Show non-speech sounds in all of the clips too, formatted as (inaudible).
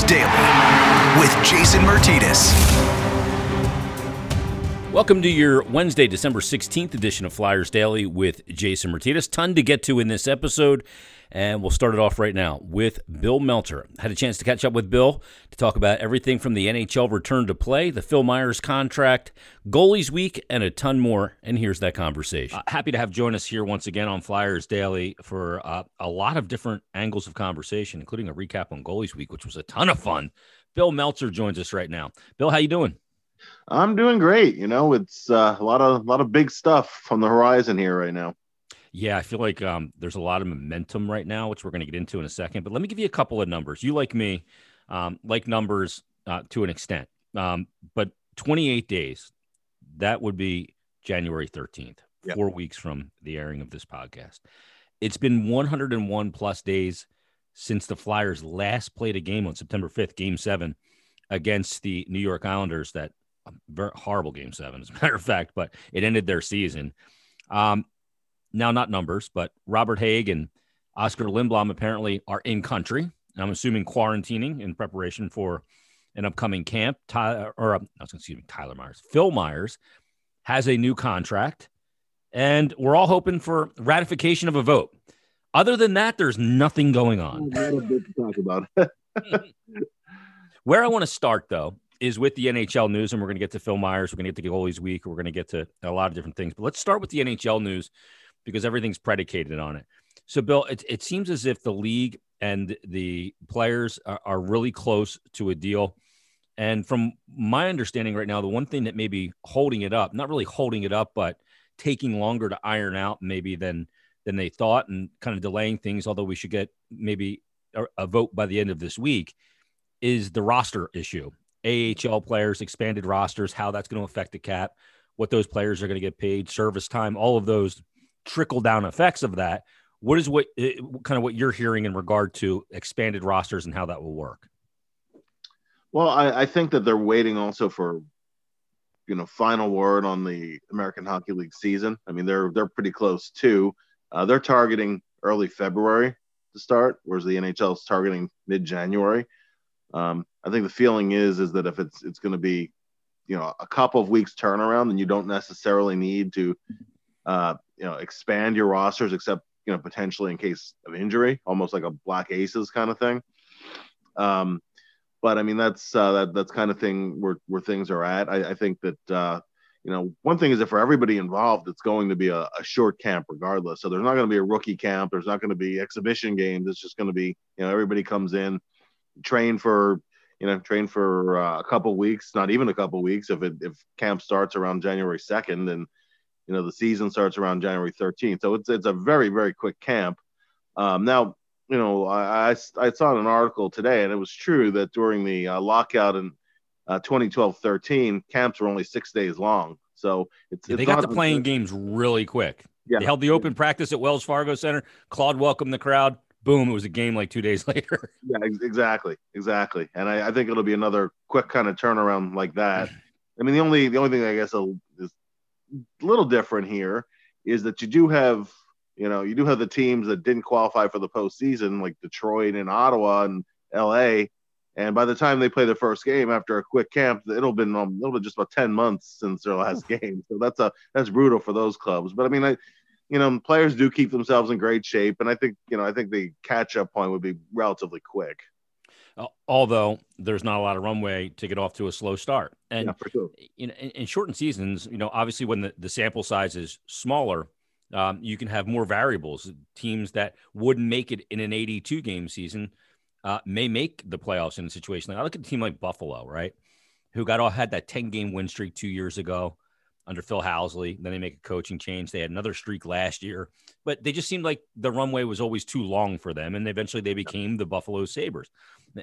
Daily with Jason Myrtetus. Welcome to your Wednesday, December 16th edition of Flyers Daily with Jason Myrtetus. Ton to get to in this episode, and we'll start it off right now with Bill Meltzer. Had a chance to catch up with Bill to talk about everything from the NHL return to play, the Phil Myers contract, goalies week, and a ton more. And here's that conversation. Uh, happy to have join us here once again on Flyers Daily for uh, a lot of different angles of conversation, including a recap on goalies week, which was a ton of fun. Bill Meltzer joins us right now. Bill, how you doing? I'm doing great. You know, it's uh, a lot of a lot of big stuff on the horizon here right now. Yeah, I feel like um, there's a lot of momentum right now, which we're going to get into in a second. But let me give you a couple of numbers. You like me, um, like numbers uh, to an extent. Um, but 28 days, that would be January 13th, yep. four weeks from the airing of this podcast. It's been 101 plus days since the Flyers last played a game on September 5th, Game Seven, against the New York Islanders. That very horrible game seven, as a matter of fact, but it ended their season. Um, now, not numbers, but Robert Hägg and Oscar Lindblom apparently are in country. I'm assuming quarantining in preparation for an upcoming camp. Tyler, or um, excuse me, Tyler Myers, Phil Myers has a new contract, and we're all hoping for ratification of a vote. Other than that, there's nothing going on. talk about. (laughs) Where I want to start, though, is with the NHL news, and we're going to get to Phil Myers. We're going to get to Goalies Week. We're going to get to a lot of different things. But let's start with the NHL news because everything's predicated on it. So, Bill, it, it seems as if the league and the players are, are really close to a deal. And from my understanding right now, the one thing that may be holding it up, not really holding it up, but taking longer to iron out maybe than than they thought and kind of delaying things, although we should get maybe a, a vote by the end of this week, is the roster issue. AHL players, expanded rosters, how that's going to affect the cap, what those players are going to get paid, service time, all of those trickle down effects of that. What is what eh, kind of what you're hearing in regard to expanded rosters and how that will work? Well, I, I think that they're waiting also for you know final word on the American Hockey League season. I mean, they're they're pretty close too. Uh, they're targeting early February to start, whereas the NHL is targeting mid January. Um, I think the feeling is is that if it's it's going to be, you know, a couple of weeks turnaround, then you don't necessarily need to, uh, you know, expand your rosters except you know potentially in case of injury, almost like a black aces kind of thing. Um, but I mean that's uh, that that's kind of thing where where things are at. I, I think that uh, you know one thing is that for everybody involved, it's going to be a, a short camp regardless. So there's not going to be a rookie camp. There's not going to be exhibition games. It's just going to be you know everybody comes in, train for you know, train for uh, a couple weeks, not even a couple weeks. If it, if camp starts around January 2nd and, you know, the season starts around January 13th. So it's, it's a very, very quick camp. Um, now, you know, I, I, I, saw an article today and it was true that during the uh, lockout in uh, 2012 13, camps were only six days long. So it's, yeah, they got the playing games really quick. Yeah. They held the open practice at Wells Fargo Center. Claude welcomed the crowd boom, it was a game like two days (laughs) later. yeah, exactly, exactly. And I, I, think it'll be another quick kind of turnaround like that. (sighs) I mean, the only the only thing I guess is little different here is that you do have you know you do have the teams that didn't qualify for the postseason like Detroit and Ottawa and L.A. And by the time they play their first game after a quick camp, it'll been um, it'll be just about ten months since their last game. So that's a that's brutal for those clubs. But I mean, I you know, players do keep themselves in great shape, and I think you know, I think the catch-up point would be relatively quick. Although there's not a lot of runway to get off to a slow start, and yeah, sure. in, in, shortened seasons, you know, obviously when the, the sample size is smaller, um, you can have more variables. Teams that wouldn't make it in an 82 game season uh, may make the playoffs in a situation like I look at a team like Buffalo, right, who got all had that 10 game win streak two years ago under Phil Housley. Then they make a coaching change. They had another streak last year, but they just seemed like the runway was always too long for them. And eventually they became the Buffalo Sabres,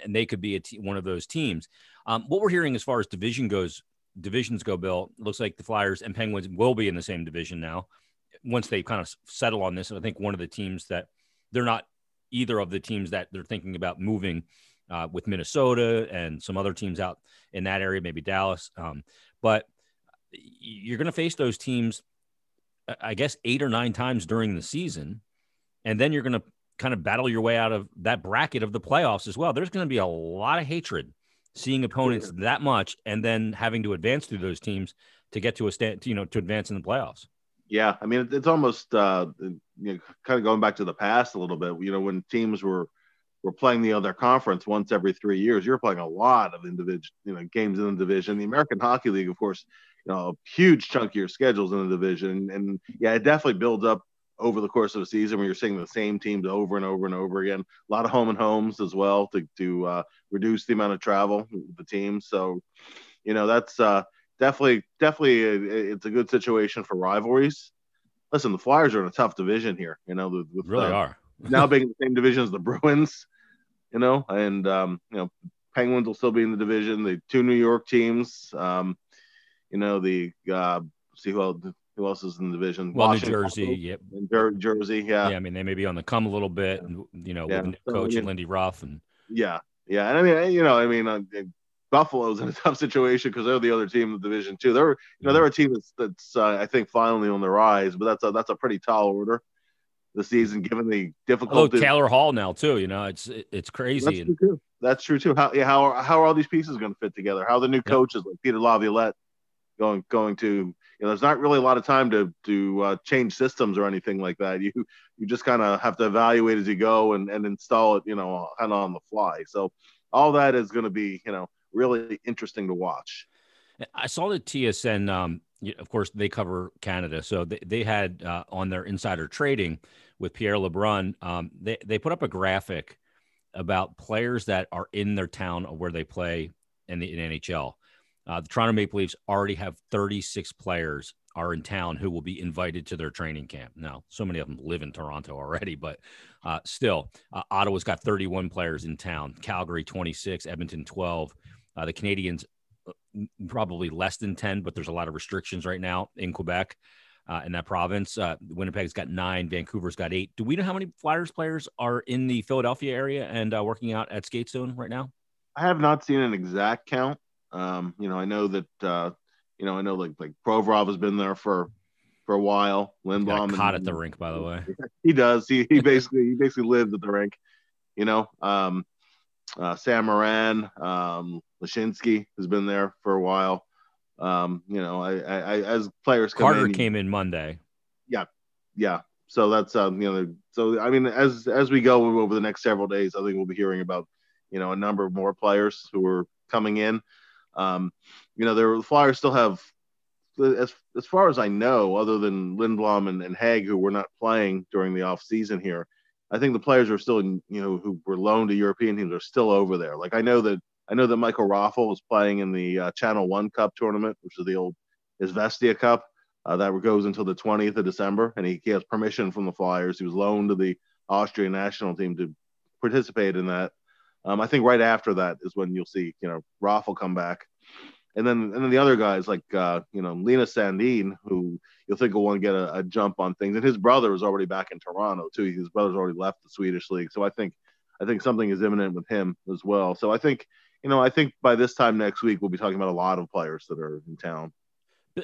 and they could be one of those teams. Um, what we're hearing as far as division goes, divisions go, Bill, looks like the Flyers and Penguins will be in the same division now once they kind of settle on this. And I think one of the teams that they're not either of the teams that they're thinking about moving uh, with Minnesota and some other teams out in that area, maybe Dallas. Um, but you're going to face those teams, I guess, eight or nine times during the season. And then you're going to kind of battle your way out of that bracket of the playoffs as well. There's going to be a lot of hatred seeing opponents that much and then having to advance through those teams to get to a stand, you know, to advance in the playoffs. Yeah, I mean, it's almost uh, you know, kind of going back to the past a little bit. You know, when teams were were playing the other conference once every three years, you're playing a lot of individual, you know, games in the division. The American Hockey League, of course, you know, a huge chunk of your schedules in the division, and yeah, it definitely builds up over the course of the season where you're seeing the same teams over and over and over again. A lot of home and homes as well to to uh, reduce the amount of travel the teams. So, you know, that's uh, definitely definitely a, it's a good situation for rivalries. Listen, the Flyers are in a tough division here. You know, with, really uh, are (laughs) now being in the same division as the Bruins. You know, and um, you know, Penguins will still be in the division. The two New York teams. Um, you know, the uh, see who else, who else is in the division? Well, Washington, New Jersey, yep. Jer- Jersey, yeah. Yeah, I mean they may be on the come a little bit, and you know, yeah. with so, coach mean, Lindy Ruff, and yeah, yeah, and I mean, you know, I mean, uh, Buffalo's in a (laughs) tough situation because they're the other team in the division too. They're, you know, they're a team that's that's uh, I think finally on the rise, but that's a that's a pretty tall order the season given the difficulty. Oh, Taylor Hall now too. You know, it's it's crazy. That's true too. That's true too. How yeah, how are, how are all these pieces going to fit together? How the new coaches like Peter Laviolette going going to you know there's not really a lot of time to to uh, change systems or anything like that. (laughs) You you just kind of have to evaluate as you go and and install it you know kind of on the fly. So all that is going to be you know really interesting to watch. I saw the tsn um of course they cover canada. So they, they had uh, on their insider trading with pierre lebrun um, they, they put up a graphic about players that are in their town where they play in the in nhl uh, the Toronto Maple Leafs already have 36 players are in town who will be invited to their training camp. Now, so many of them live in Toronto already, but uh, still, uh, Ottawa's got 31 players in town. Calgary 26, Edmonton 12. Uh, the Canadiens uh, probably less than 10, but there's a lot of restrictions right now in Quebec. Uh, in that province, uh, Winnipeg's got nine, Vancouver's got eight. Do we know how many Flyers players are in the Philadelphia area and working out at Skate Zone right now? I have not seen an exact count. Um, you know, I know that uh, you know, I know like like Provorov has been there for for a while. Lindblom caught at the rink, by the way. (laughs) He does. He he basically he basically lived at the rink. You know, um, uh, Sam Morin, um, Laczynski has been there for a while. Um, you know, I, I, I as players Carter in, came in Monday. Yeah, yeah. So that's um, you know, so I mean, as as we go over the next several days, I think we'll be hearing about you know a number of more players who are coming in. Um, you know, the Flyers still have, as as far as I know, other than Lindblom and, and Hägg, who were not playing during the off season here, I think the players are still, in, you know, who were loaned to European teams are still over there. Like I know that I know that Michael Raffl was playing in the uh, Channel One Cup tournament, which is the old Izvestia Cup. Uh, that goes until the 20th of December, and he, he has permission from the Flyers. He was loaned to the Austrian national team to participate in that. Um, I think right after that is when you'll see, you know, Raffl come back. And then, and then the other guys like, uh, you know, Linus Sandin, who you'll think will want to get a, a, jump on things. And his brother is already back in Toronto too. His brother's already left the Swedish league. So I think, I think something is imminent with him as well. So I think, you know, I think by this time next week, we'll be talking about a lot of players that are in town.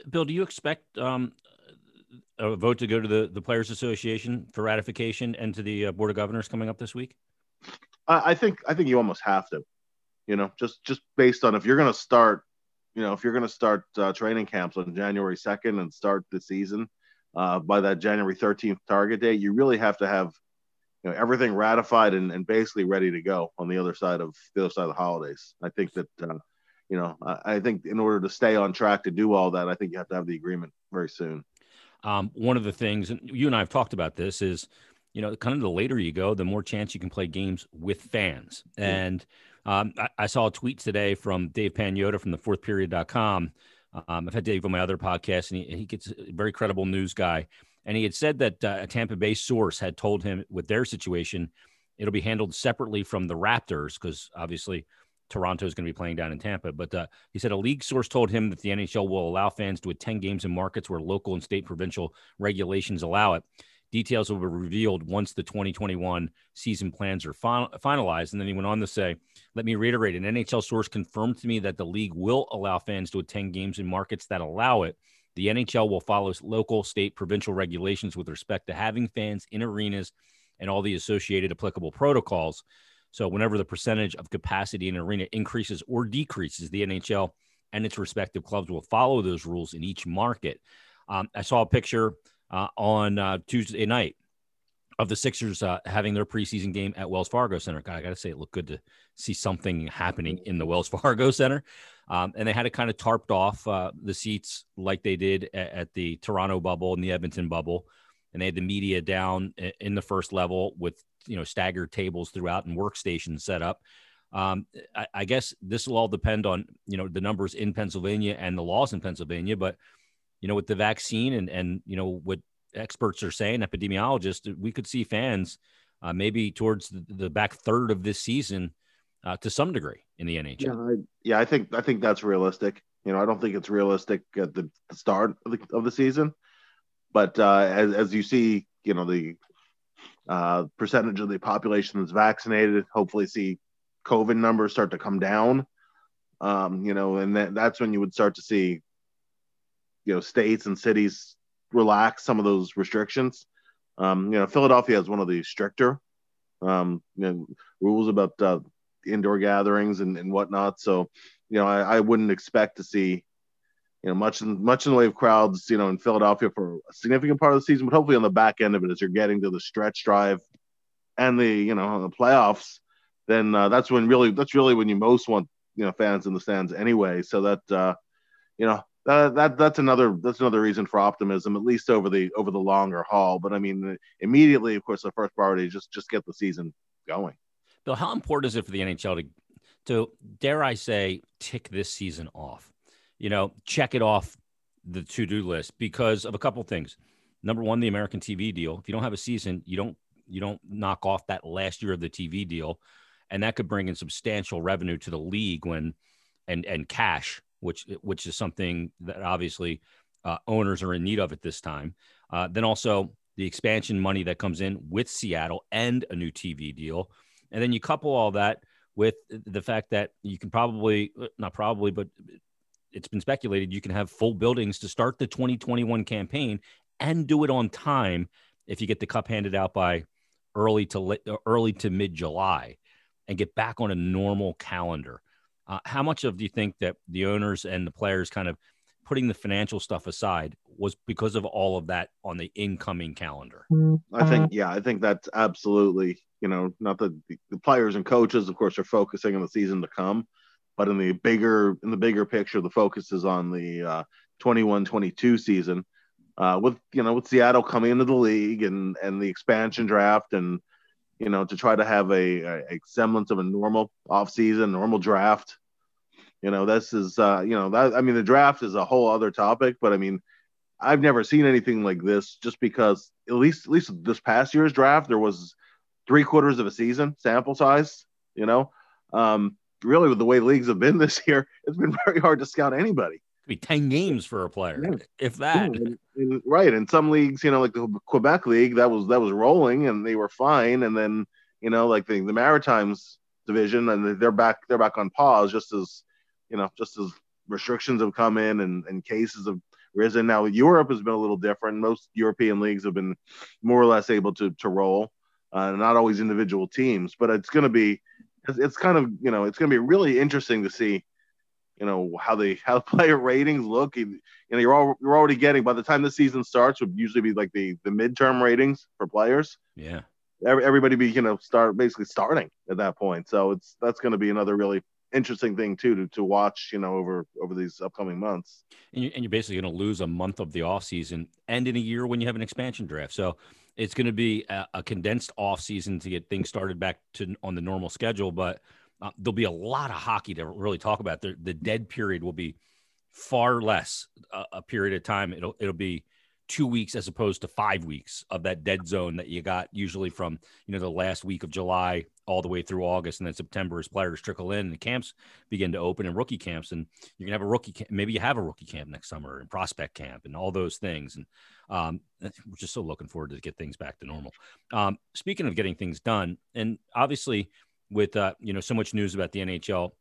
Bill, do you expect um, a vote to go to the, the Players Association for ratification and to the uh, Board of Governors coming up this week? I, I think I think you almost have to, you know, just just based on if you're going to start, you know, if you're going to start uh, training camps on January 2nd and start the season uh, by that January 13th target date, you really have to have, you know, everything ratified and, and basically ready to go on the other side of the other side of the holidays. I think that, uh, you know, I, I think in order to stay on track to do all that, I think you have to have the agreement very soon. Um, one of the things, and you and I have talked about this, is you know, kind of the later you go, the more chance you can play games with fans. And um, I, I, saw a tweet today from Dave Pagnotta from the fourthperiod.com. Um, I've had Dave on my other podcast, and he, he gets a very credible news guy. And he had said that uh, a Tampa Bay source had told him with their situation, it'll be handled separately from the Raptors because obviously Toronto is going to be playing down in Tampa. But uh, he said a league source told him that the NHL will allow fans to attend games in markets where local and state provincial regulations allow it. Details will be revealed once the 2021 season plans are fin- finalized. And then he went on to say, let me reiterate an NHL source confirmed to me that the league will allow fans to attend games in markets that allow it. The NHL will follow local, state, provincial regulations with respect to having fans in arenas and all the associated applicable protocols. So, whenever the percentage of capacity in an arena increases or decreases, the NHL and its respective clubs will follow those rules in each market. Um, I saw a picture uh, on uh, Tuesday night of the Sixers uh, having their preseason game at Wells Fargo Center. God, I got to say, it looked good to see something happening in the Wells (laughs) Fargo Center. Um, and they had it kind of tarped off uh, the seats like they did at, at, the Toronto bubble and the Edmonton bubble. And they had the media down in the first level with you know staggered tables throughout and workstations set up. Um, I, I, guess this will all depend on you know the numbers in Pennsylvania and the laws in Pennsylvania, but you know with the vaccine and and you know what experts are saying, epidemiologists, we could see fans uh, maybe towards the, the, back third of this season uh, to some degree in the NHL. Yeah, I, yeah, I think I think that's realistic. You know, I don't think it's realistic at the start of the, of the season, but uh, as as you see, you know the uh, percentage of the population that's vaccinated, hopefully see COVID numbers start to come down. Um, you know, and that, that's when you would start to see, you know, states and cities relax some of those restrictions. Um, you know, Philadelphia has one of the stricter um, you know, rules about uh, indoor gatherings and, and whatnot. So, you know, I, I wouldn't expect to see, you know, much in, much in the way of crowds, you know, in Philadelphia for a significant part of the season, but hopefully on the back end of it, as you're getting to the stretch drive and the, you know, the playoffs, then uh, that's when really, that's really when you most want, you know, fans in the stands anyway. So that, uh, you know, uh, that that's another that's another reason for optimism, at least over the over the longer haul. But I mean, immediately, of course, the first priority is just just get the season going. Bill, how important is it for the NHL to to dare I say tick this season off? You know, check it off the to do list because of a couple things. Number one, the American TV deal. If you don't have a season, you don't you don't knock off that last year of the TV deal, and that could bring in substantial revenue to the league when and and cash which which is something that obviously uh, owners are in need of at this time. Uh, then also the expansion money that comes in with Seattle and a new TV deal, and then you couple all that with the fact that you can probably not probably, but it's been speculated you can have full buildings to start the 2021 campaign and do it on time if you get the cup handed out by early to early to mid July and get back on a normal calendar. Uh, how much of do you think that the owners and the players kind of putting the financial stuff aside was because of all of that on the incoming calendar? I think, yeah, I think that's absolutely, you know, not that the, the players and coaches, of course, are focusing on the season to come, but in the bigger, in the bigger picture, the focus is on the uh, 21 22 season. Uh, with you know with Seattle coming into the league and and the expansion draft and you know, to try to have a, a, semblance of a normal offseason, normal draft. You know, this is, uh, you know, that, I mean, the draft is a whole other topic, but I mean, I've never seen anything like this just because at least, at least this past year's draft, there was three quarters of a season sample size, you know, um, really with the way leagues have been this (laughs) year, it's been very hard to scout anybody be 10 games for a player yeah. if that and, right in some leagues you know like the quebec league that was that was rolling and they were fine. And then you know like the, the maritimes division and they're back they're back on pause just as you know just as restrictions have come in and, and cases have risen. Now europe has been a little different. Most european leagues have been more or less able to to roll uh, not always individual teams but it's going to be it's, it's kind of you know it's going to be really interesting to see you know how they (laughs) how player ratings look. You, know, you're all you're already getting by the time the season starts would usually be like the the midterm ratings for players. Yeah, everybody be you know start basically starting at that point. So it's that's going to be another really interesting thing too to, to watch you know over over these upcoming months and, you, and you're basically going to lose a month of the off season and in a year when you have an expansion draft so it's going to be a, a condensed off season to get things started back to on the normal schedule but uh, there'll be a lot of hockey to really talk about. The, the dead period will be far less uh, a period of time. It'll it'll be two weeks as opposed to five weeks of that dead zone that you got usually from you know the last week of July all the way through August and then September as players trickle in and the camps begin to open and rookie camps and you can have a rookie camp, maybe you have a rookie camp next summer and prospect camp and all those things and um, we're just so looking forward to get things back to normal. Um, speaking of getting things done and obviously with uh, you know so much news about the NHL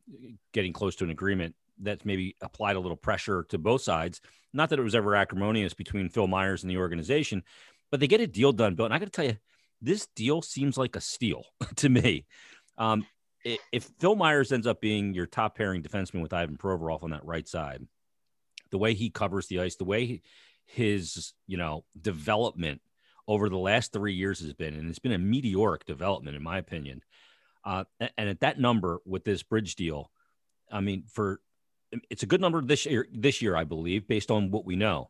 getting close to an agreement that's maybe applied a little pressure to both sides. Not that it was ever acrimonious between Phil Myers and the organization, but they get a deal done, Bill. And I got to tell you, this deal seems like a steal (laughs) to me. Um, if Phil Myers ends up being your top pairing defenseman with Ivan Provorov on that right side, the way he covers the ice, the way his you know development over the last three years has been, and it's been a meteoric development in my opinion. Uh, and at that number with this bridge deal, I mean, for it's a good number this year. This year, I believe, based on what we know,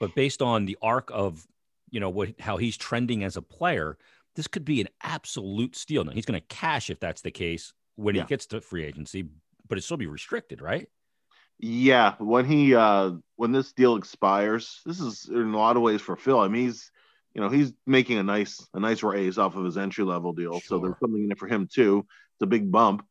but based on the arc of you know what how he's trending as a player, this could be an absolute steal. Now he's going to cash if that's the case when yeah. he gets to free agency, but it still be restricted, right? Yeah, when he uh when this deal expires, this is in a lot of ways for Phil. I mean, he's you know he's making a nice a nice raise off of his entry level deal, sure. so there's something in it for him too. It's a big bump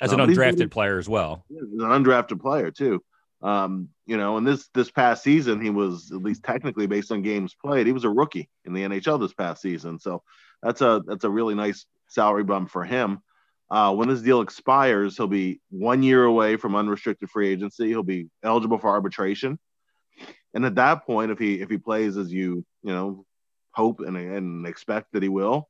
as an um, undrafted player as well. Yeah, an undrafted player too. Um, you know, and this this past season, he was at least technically based on games played, he was a rookie in the NHL this past season. So that's a that's a really nice salary bump for him. Uh, when this deal expires, he'll be one year away from unrestricted free agency. He'll be eligible for arbitration, and at that point, if he if he plays as you you know hope and, and expect that he will,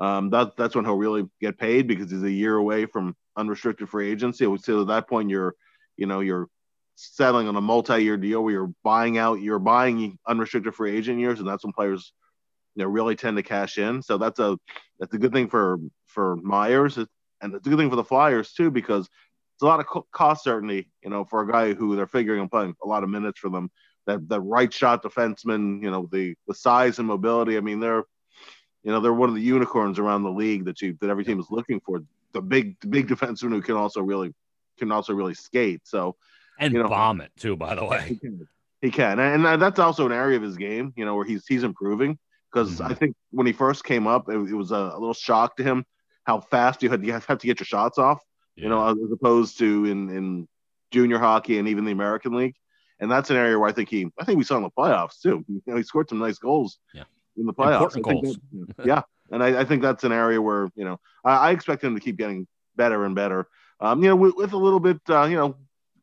um, that that's when he'll really get paid because he's a year away from unrestricted free agency. So at that point, you're you know you're settling on a multi-year deal where you're buying out, you're buying unrestricted free agent years, and that's when players you know really tend to cash in. So that's a that's a good thing for for Myers and it's a good thing for the Flyers too because it's a lot of cost certainty, you know, for a guy who they're figuring on playing a lot of minutes for them. That the right shot defenseman, you know, the the size and mobility. I mean, they're you know they're one of the unicorns around the league that you that every team is looking for. The big the big defenseman who can also really can also really skate. So and you know, bomb it too. By the way, he can, he can. and that's also an area of his game, you know, where he's he's improving. Because mm-hmm. I think when he first came up, it, it was a, a little shock to him how fast you had you have to get your shots off. Yeah. You know, as opposed to in in junior hockey and even the American League. And that's an area where I think he, I think we saw in the playoffs too. You know, he scored some nice goals. Yeah. In the playoffs. goals. That, yeah. And I, I, think that's an area where you know I, I, expect him to keep getting better and better. Um, you know, with, with a little bit, uh, you know,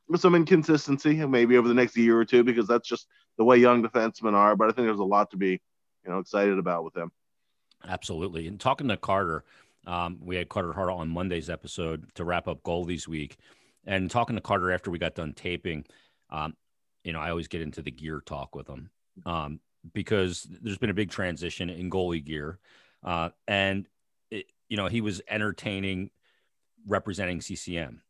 with some inconsistency, maybe over the next year or two, because that's just the way young defensemen are. But I think there's a lot to be, you know, excited about with him. Absolutely. And talking to Carter, um, we had Carter Hart on Monday's episode to wrap up Goalies Week. And talking to Carter after we got done taping, um, you know, I always get into the gear talk with him um, because there's been a big transition in goalie gear. Uh, and, it, you know, he was entertaining representing CCM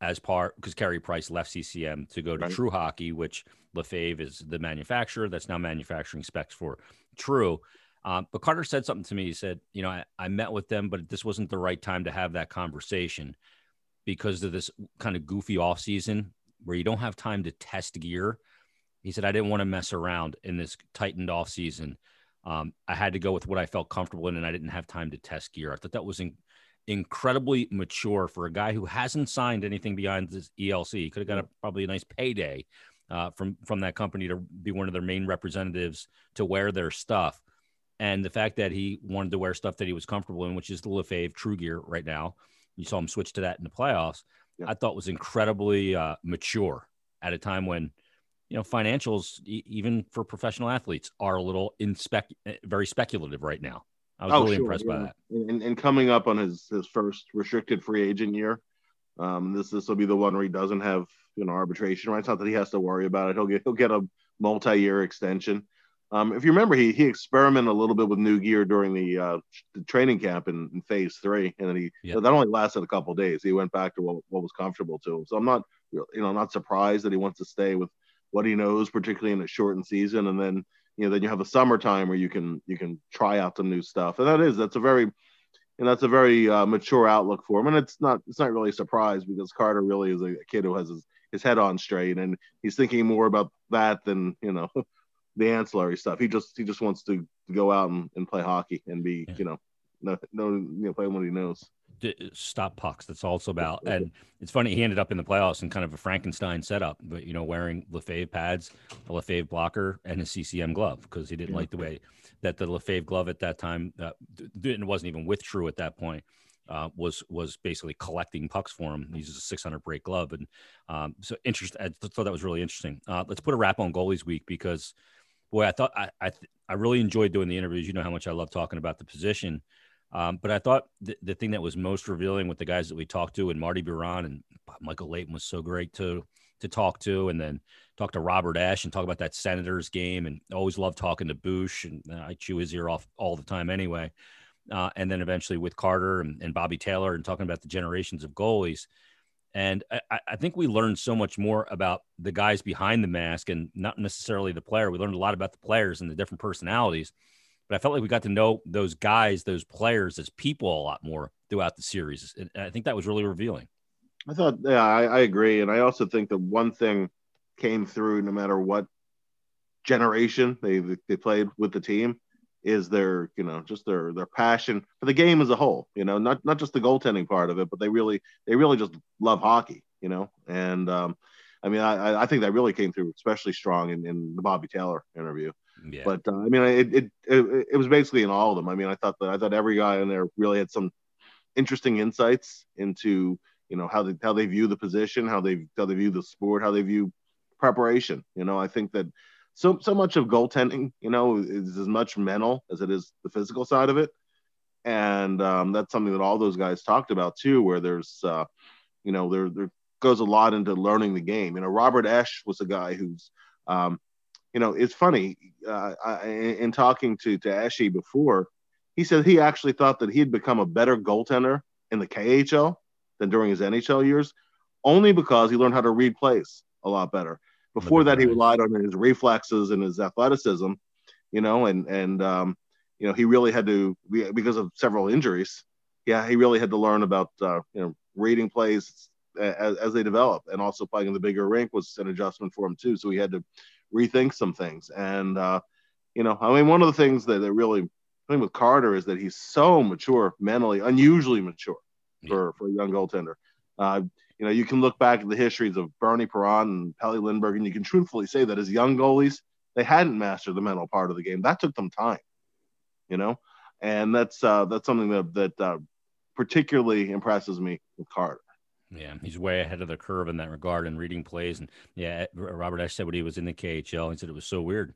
as part because Carey Price left CCM to go to right. True Hockey, which Lefevre is the manufacturer that's now manufacturing specs for True. Um, but Carter said something to me. He said, You know, I, I met with them, but this wasn't the right time to have that conversation because of this kind of goofy off season where you don't have time to test gear. He said, I didn't want to mess around in this tightened off season. Um, I had to go with what I felt comfortable in, and I didn't have time to test gear. I thought that was in- incredibly mature for a guy who hasn't signed anything beyond this ELC. He could have got a, probably a nice payday uh, from from that company to be one of their main representatives to wear their stuff and the fact that he wanted to wear stuff that he was comfortable in, which is the Lefevre True Gear right now. You saw him switch to that in the playoffs. I thought was incredibly uh, mature at a time when, you know, financials, e- even for professional athletes, are a little inspec- eh, very speculative right now. I was oh, really sure, impressed yeah. by that. And, and, coming up on his his first restricted free agent year, um, this this will be the one where he doesn't have you know arbitration. Right, it's not that he has to worry about it. He'll get he'll get a multi year extension. Um, if you remember, he he experimented a little bit with new gear during the, uh, the training camp in, in, phase three, and then he yep. that only lasted a couple days. He went back to what, what was comfortable to him. So I'm not you know not surprised that he wants to stay with what he knows, particularly in a shortened season. And then you know then you have a summertime where you can you can try out some new stuff, and that is that's a very and that's a very uh, mature outlook for him. And it's not it's not really a surprise because Carter really is a kid who has his, his head on straight, and he's thinking more about that than you know (laughs) the ancillary stuff. He just he just wants to, go out and, and play hockey and be yeah. you know no no you know play what he knows. Stop pucks. That's all it's about. And it's funny he ended up in the playoffs in kind of a Frankenstein setup, but you know wearing Lefevre pads, a Lefevre blocker, and a CCM glove because he didn't yeah. like the way that the Lefevre glove at that time uh, it wasn't even with True at that point. Uh, was was basically collecting pucks for him. He uses a 600 break glove, and um, so interesting. I thought that was really interesting. Uh, let's put a wrap on goalies week because boy, I thought I I, I really enjoyed doing the interviews. You know how much I love talking about the position. Um, but I thought the, thing that was most revealing with the guys that we talked to and Marty Biron and Michael Leighton was so great to to talk to, and then talk to Robert Esche and talk about that Senators game. And always love talking to Bush, and uh, I chew his ear off all the time anyway. Uh, and then eventually with Carter and, and, Bobby Taylor and talking about the generations of goalies. And I, I, think we learned so much more about the guys behind the mask and not necessarily the player. We learned a lot about the players and the different personalities but I felt like we got to know those guys, those players as people a lot more throughout the series. And I think that was really revealing. I thought, yeah, I, I agree. And I also think that one thing came through no matter what generation they they played with the team is their you know just their their passion for the game as a whole you know not not just the goaltending part of it but they really they really just love hockey you know and um i mean i i think that really came through especially strong in, in the bobby taylor interview yeah. But uh, I mean, it, it, it it was basically in all of them. I mean, I thought that I thought every guy in there really had some interesting insights into you know how they how they view the position, how they how they view the sport, how they view preparation. You know, I think that so so much of goaltending, you know, is as much mental as it is the physical side of it, and um, that's something that all those guys talked about too. Where there's, uh, you know, there there goes a lot into learning the game. You know, Robert Esche was a guy who's um, you know, it's funny. Uh, I, in talking to to Ashy before, he said he actually thought that he'd become a better goaltender in the KHL than during his NHL years, only because he learned how to read plays a lot better. Before that, he relied on his reflexes and his athleticism, you know, and and um, you know he really had to because of several injuries. Yeah, he really had to learn about uh, you know reading plays as, as they develop, and also playing in the bigger rink was an adjustment for him too. So he had to rethink some things. And uh, you know, I mean, one of the things that, that really thing with Carter is that he's so mature mentally, unusually mature for yeah. for a young goaltender. Uh, you know, you can look back at the histories of Bernie Parent and Pelle Lindbergh, and you can truthfully say that as young goalies, they hadn't mastered the mental part of the game. That took them time, you know, and that's uh, that's something that that uh, particularly impresses me with Carter. Yeah, he's way ahead of the curve in that regard and reading plays. And yeah, Robert Esche said when he was in the KHL, he said it was so weird.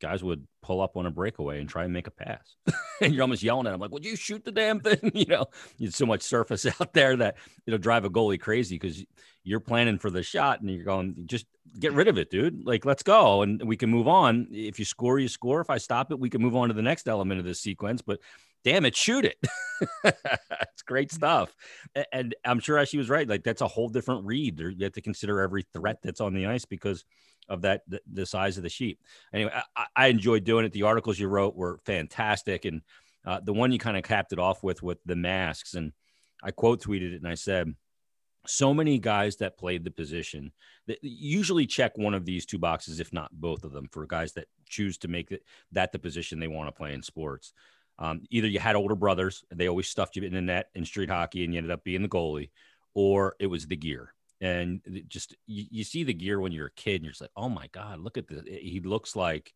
Guys would pull up on a breakaway and try and make a pass. (laughs) and you're almost yelling at them, like, would you shoot the damn thing? (laughs) you know, there's so much surface (laughs) out there that it'll drive a goalie crazy because you're planning for the shot and you're going, just get rid of it, dude. Like, let's go. And we can move on. If you score, you score. If I stop it, we can move on to the next element of this sequence. But damn it, shoot it. (laughs) it's great stuff. And I'm sure she was right. Like that's a whole different read. You have to consider every threat that's on the ice because of that the, size of the sheet. Anyway, I, I, enjoyed doing it. The articles you wrote were fantastic, and uh, the one you kind of capped it off with with the masks. And I quote tweeted it, and I said, "So many guys that played the position that usually check one of these two boxes, if not both of them, for guys that choose to make it, that the position they want to play in sports." Um, either you had older brothers, and they always stuffed you in the net in street hockey, and you ended up being the goalie, or it was the gear. And just you, you see the gear when you're a kid, and you're just like, oh my god, look at this! He looks like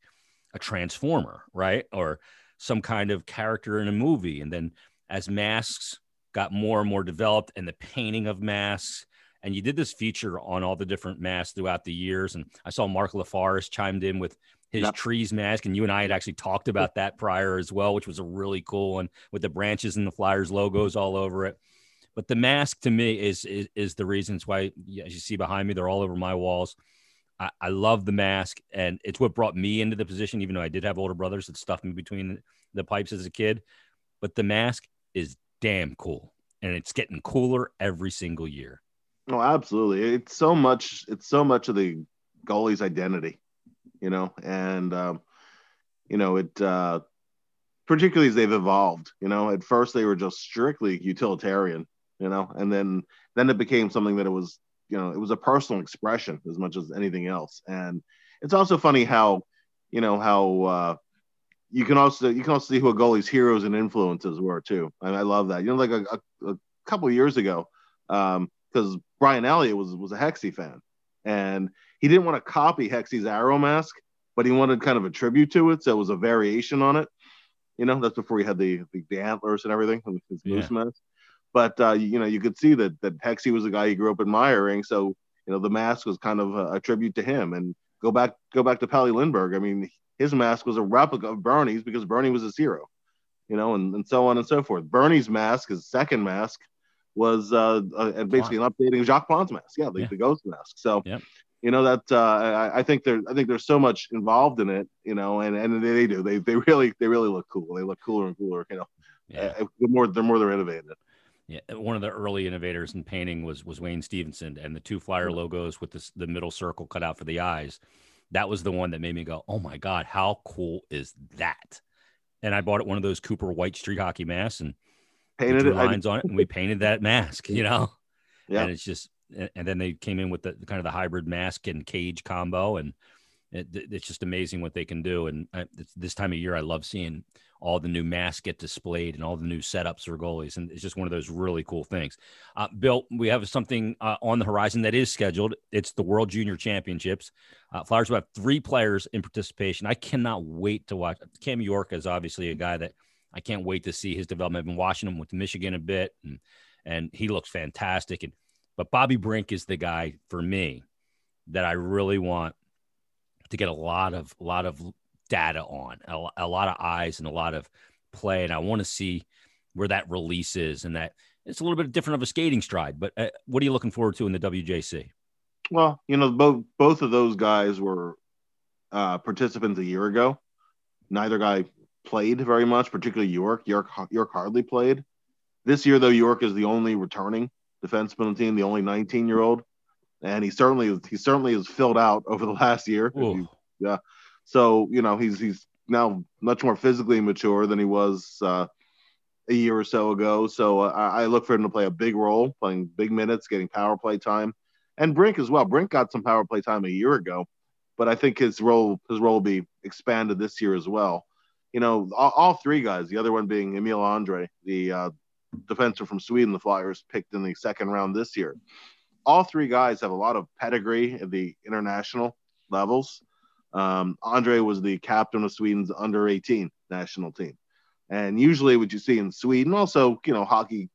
a transformer, right? Or some kind of character in a movie. And then as masks got more and more developed, and the painting of masks, and you did this feature on all the different masks throughout the years. And I saw Mark LaForest chimed in with his yep. trees mask, and you and I had actually talked about that prior as well, which was a really cool one with the branches and the Flyers logos all over it. But the mask to me is is, is the reasons why, as you see behind me, they're all over my walls. I, I, love the mask, and it's what brought me into the position. Even though I did have older brothers that stuffed me between the pipes as a kid, but the mask is damn cool, and it's getting cooler every single year. Oh, absolutely! It's so much. It's so much of the goalie's identity you know, and um, you know it. Uh, particularly as they've evolved, you know, at first they were just strictly utilitarian, you know, and then then it became something that it was, you know, it was a personal expression as much as anything else. And it's also funny how, you know, how uh, you can also you can also see who a goalie's heroes and influences were too. And I love that. You know, like a, a, a couple years ago, because um, Brian Elliott was was a Hexy fan, and he didn't want to copy Hexy's arrow mask, but he wanted kind of a tribute to it, so it was a variation on it. You know, that's before he had the the, the antlers and everything, his moose yeah. mask. But uh, you know, you could see that that Hexy was a guy he grew up admiring, so you know the mask was kind of a, a tribute to him. And go back go back to Pelle Lindbergh. I mean, his mask was a replica of Bernie's because Bernie was his hero, you know, and, and so on and so forth. Bernie's mask, his second mask, was uh, uh basically an updating Jacques Plante's mask. Yeah, the, yeah. the ghost mask. So, yep. You know, that uh, I, I, think there, I think there's so much involved in it, you know, and, and they, they do, they, they really, they really look cool. They look cooler and cooler, you know, yeah. Uh, the more, the more they're innovative. Yeah, one of the early innovators in painting was was Wayne Stephenson, and the two flyer logos with the the middle circle cut out for the eyes. That was the one that made me go, "Oh my god, how cool is that?" And I bought it one of those Cooper White Street Hockey masks and painted it lines on it, and we painted that mask. You know, yeah. And it's just, and then they came in with the kind of the hybrid mask and cage combo, and it, it's just amazing what they can do. And I, this time of year, I love seeing all the new masks get displayed and all the new setups for goalies. And it's just one of those really cool things. Uh, Bill, we have something uh, on the horizon that is scheduled. It's the World Junior Championships. Uh, Flyers will have three players in participation. I cannot wait to watch. Cam York is obviously a guy that I can't wait to see his development. I've been watching him with Michigan a bit, and, and he looks fantastic. And but Bobby Brink is the guy for me that I really want to get a lot of a lot of data on, a, a lot of eyes and a lot of play. And I want to see where that release is and that it's a little bit different of a skating stride. But uh, what are you looking forward to in the WJC? Well, you know, both both of those guys were uh, participants a year ago. Neither guy played very much, particularly York. York York hardly played. This year, though, York is the only returning defenseman on the team, the only 19 year old, and he certainly he certainly has filled out (laughs) over the last year. yeah, so you know he's he's now much more physically mature than he was uh, a year or so ago. So uh, I, I look for him to play a big role, playing big minutes, getting power play time, and Brink as well. Brink got some power play time a year ago, but I think his role his role will be expanded this year as well. You know, all, all three guys. The other one being Emil Andrae, the uh, defenseman from Sweden, the Flyers picked in the second round this year. All three guys have a lot of pedigree at the international levels. Um, Andrae was the captain of Sweden's under 18 national team. And usually, what you see in Sweden, also, you know, hockey,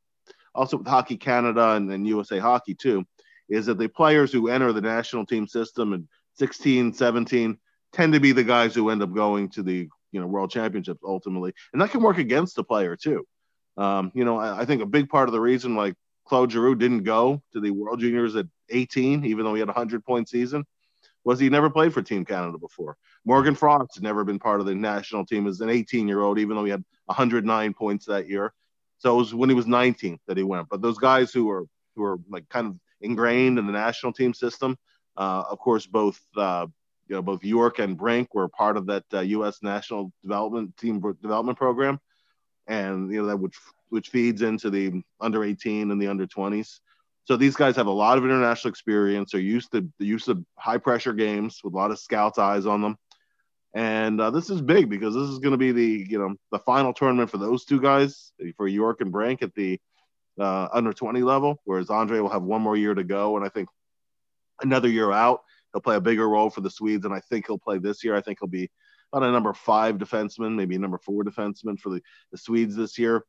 also with Hockey Canada and, and USA Hockey too, is that the players who enter the national team system in 16, 17 tend to be the guys who end up going to the you know world championships ultimately, and that can work against the player too. Um, you know, I, I, think a big part of the reason like Claude Giroux didn't go to the World Juniors at 18, even though he had a hundred point season, was he never played for Team Canada before. Morgan Frost had never been part of the national team as an 18 year old, even though he had 109 points that year. So it was when he was 19 that he went. But those guys who were who were like kind of ingrained in the national team system, uh, of course, both uh, you know both York and Brink were part of that uh, U.S. national development team development program, and you know that which which feeds into the under 18 and the under 20s. So these guys have a lot of international experience. They're used to the use of high pressure games with a lot of scouts' eyes on them. And uh, this is big because this is going to be the you know the final tournament for those two guys for York and Brink at the uh, under 20 level, whereas Andrae will have one more year to go, and I think another year out he'll play a bigger role for the Swedes, and I think he'll play this year. I think he'll be about a number five defenseman, maybe a number four defenseman for the, the Swedes this year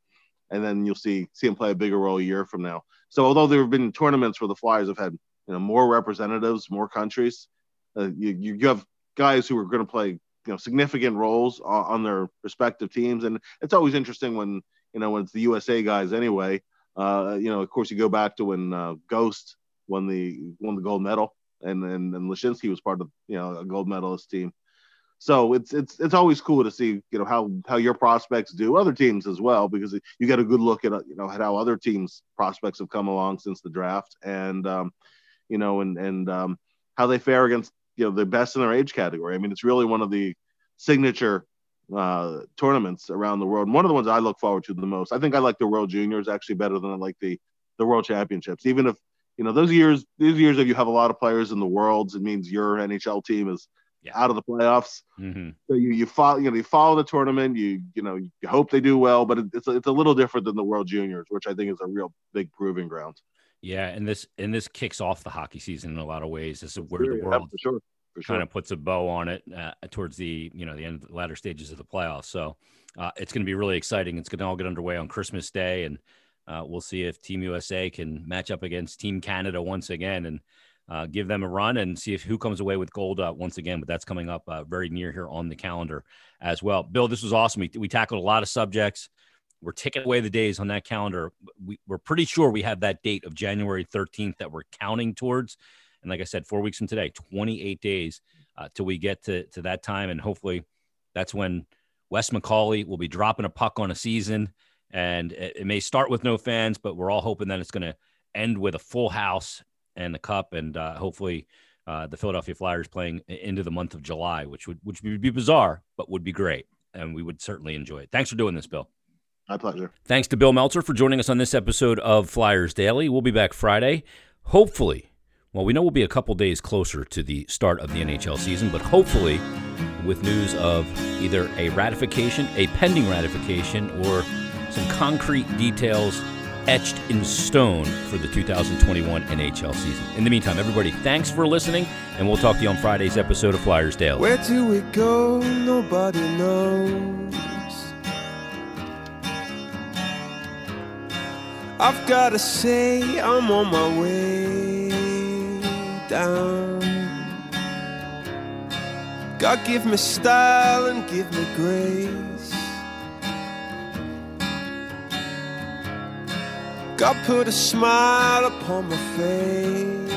and then you'll see see him play a bigger role a year from now. So although there have been tournaments where the Flyers have had you know more representatives, more countries, uh, you you have guys who are going to play you know significant roles on, on, their respective teams, and it's always interesting when you know when it's the USA guys anyway. Uh, you know, of course, you go back to when uh, Ghost won the won the gold medal, and and, and Laczynski was part of you know a gold medalist team. So it's it's it's always cool to see you know how how your prospects do other teams as well because you get a good look at you know at how other teams prospects have come along since the draft and um, you know and and um, how they fare against you know the best in their age category. I mean it's really one of the signature uh, tournaments around the world. One of the ones I look forward to the most. I think I like the World Juniors actually better than I like the the World Championships. Even if you know those years, these years if you have a lot of players in the worlds, it means your NHL team is yeah. out of the playoffs. Mm-hmm. So you, you follow you know you follow the tournament. You you know you hope they do well, but it's a, it's a little different than the World Juniors, which I think is a real big proving ground. Yeah, and this and this kicks off the hockey season in a lot of ways. This is where sure, the world yeah, sure. Sure. kind of puts a bow on it uh, towards the you know the end the latter stages of the playoffs. So uh, it's going to be really exciting. It's going to all get underway on Christmas Day, and uh, we'll see if Team USA can match up against Team Canada once again. And uh, give them a run and see if who comes away with gold uh, once again. But that's coming up uh, very near here on the calendar as well. Bill, this was awesome. We, we tackled a lot of subjects. We're taking away the days on that calendar. We, we're pretty sure we have that date of January 13th that we're counting towards. And like I said, four weeks from today, 28 days uh, till we get to, to that time. And hopefully that's when Wes McCauley will be dropping a puck on a season. And it, it may start with no fans, but we're all hoping that it's going to end with a full house and the cup. And uh, hopefully uh, the Philadelphia Flyers playing into the month of July, which would, which would be bizarre, but would be great. And we would certainly enjoy it. Thanks for doing this, Bill. My pleasure. Thanks to Bill Meltzer for joining us on this episode of Flyers Daily. We'll be back Friday. Hopefully, well, we know we'll be a couple days closer to the start of the NHL season, but hopefully with news of either a ratification, a pending ratification, or some concrete details etched in stone for the 2021 NHL season. In the meantime, everybody, thanks for listening, and we'll talk to you on Friday's episode of Flyers Daily. Where do we go? Nobody knows. I've gotta say, I'm on my way down. God give me style and give me grace. God put a smile upon my face.